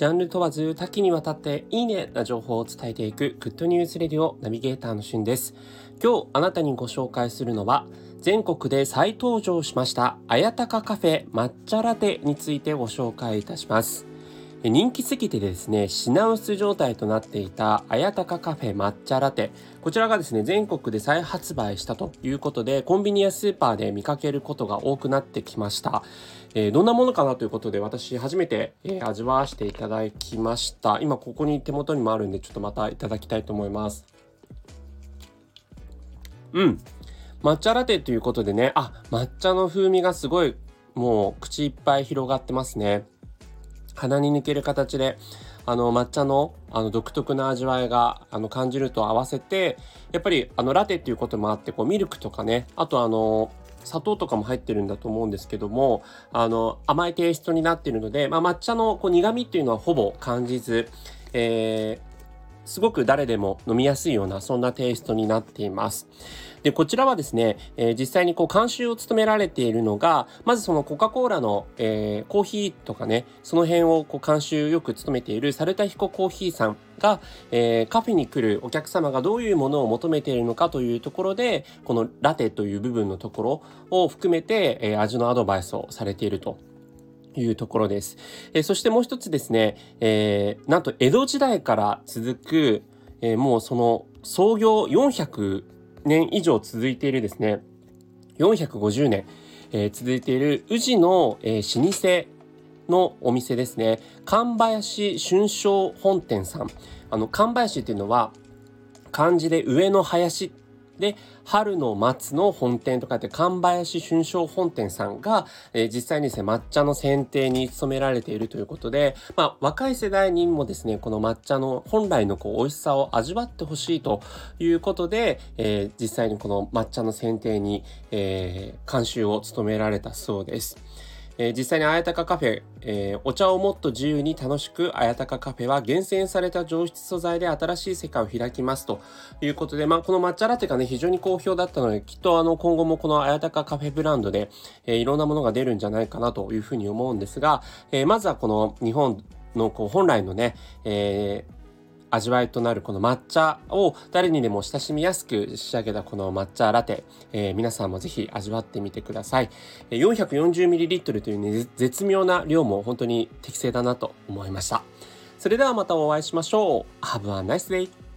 ジャンル問わず多岐にわたっていいねな情報を伝えていくグッドニュースレディオナビゲーターのしゅんです。今日あなたにご紹介するのは全国で再登場しました綾鷹カフェ抹茶ラテについてご紹介いたします。人気すぎてですね品薄状態となっていたあやたかカフェ抹茶ラテ。こちらがですね全国で再発売したということでコンビニやスーパーで見かけることが多くなってきました、えー、どんなものかなということで私初めて、えー、味わわせていただきました。今ここに手元にもあるんでちょっとまたいただきたいと思います。うん。抹茶ラテということでね。あ抹茶の風味がすごいもう口いっぱい広がってますね。鼻に抜ける形であの抹茶のあの独特な味わいがあの感じると合わせてやっぱりあのラテっていうこともあってこうミルクとかねあとあの砂糖とかも入ってるんだと思うんですけどもあの甘いテイストになっているので、まあ、抹茶のこう苦味っていうのはほぼ感じず、えー、すごく誰でも飲みやすいようなそんなテイストになっています。で、こちらはですね、えー、実際にこう監修を務められているのが、まずそのコカ・コーラの、えー、コーヒーとかね、その辺をこう監修よく務めているサルタヒココーヒーさんが、えー、カフェに来るお客様がどういうものを求めているのかというところで、このラテという部分のところを含めて、えー、味のアドバイスをされているというところです。えー、そしてもう一つですね、えー、なんと江戸時代から続く、えー、もうその創業400年以上続いているですね、450年、えー、続いている宇治の、えー、老舗のお店ですね。神林春章本店さん。あの、神林っていうのは、漢字で上の林で、春の松の本店とかって神林春章本店さんが、えー、実際にですね、抹茶の選定に努められているということで、まあ、若い世代にもですね、この抹茶の本来のこう美味しさを味わってほしいということで、えー、実際にこの抹茶の選定に、えー、監修を務められたそうです。えー、実際にあやたかカフェ、えー、お茶をもっと自由に楽しくあやたかカフェは厳選された上質素材で新しい世界を開きますということで、まあ、この抹茶ラテがね、非常に好評だったので、きっとあの、今後もこのあやたかカフェブランドで、えー、いろんなものが出るんじゃないかなというふうに思うんですが、えまずはこの日本のこう本来のね、えー、味わいとなるこの抹茶を誰にでも親しみやすく仕上げたこの抹茶ラテ、えー、皆さんもぜひ味わってみてください。440ml というね、絶妙な量も本当に適正だなと思いました。それではまたお会いしましょう。Have a nice day!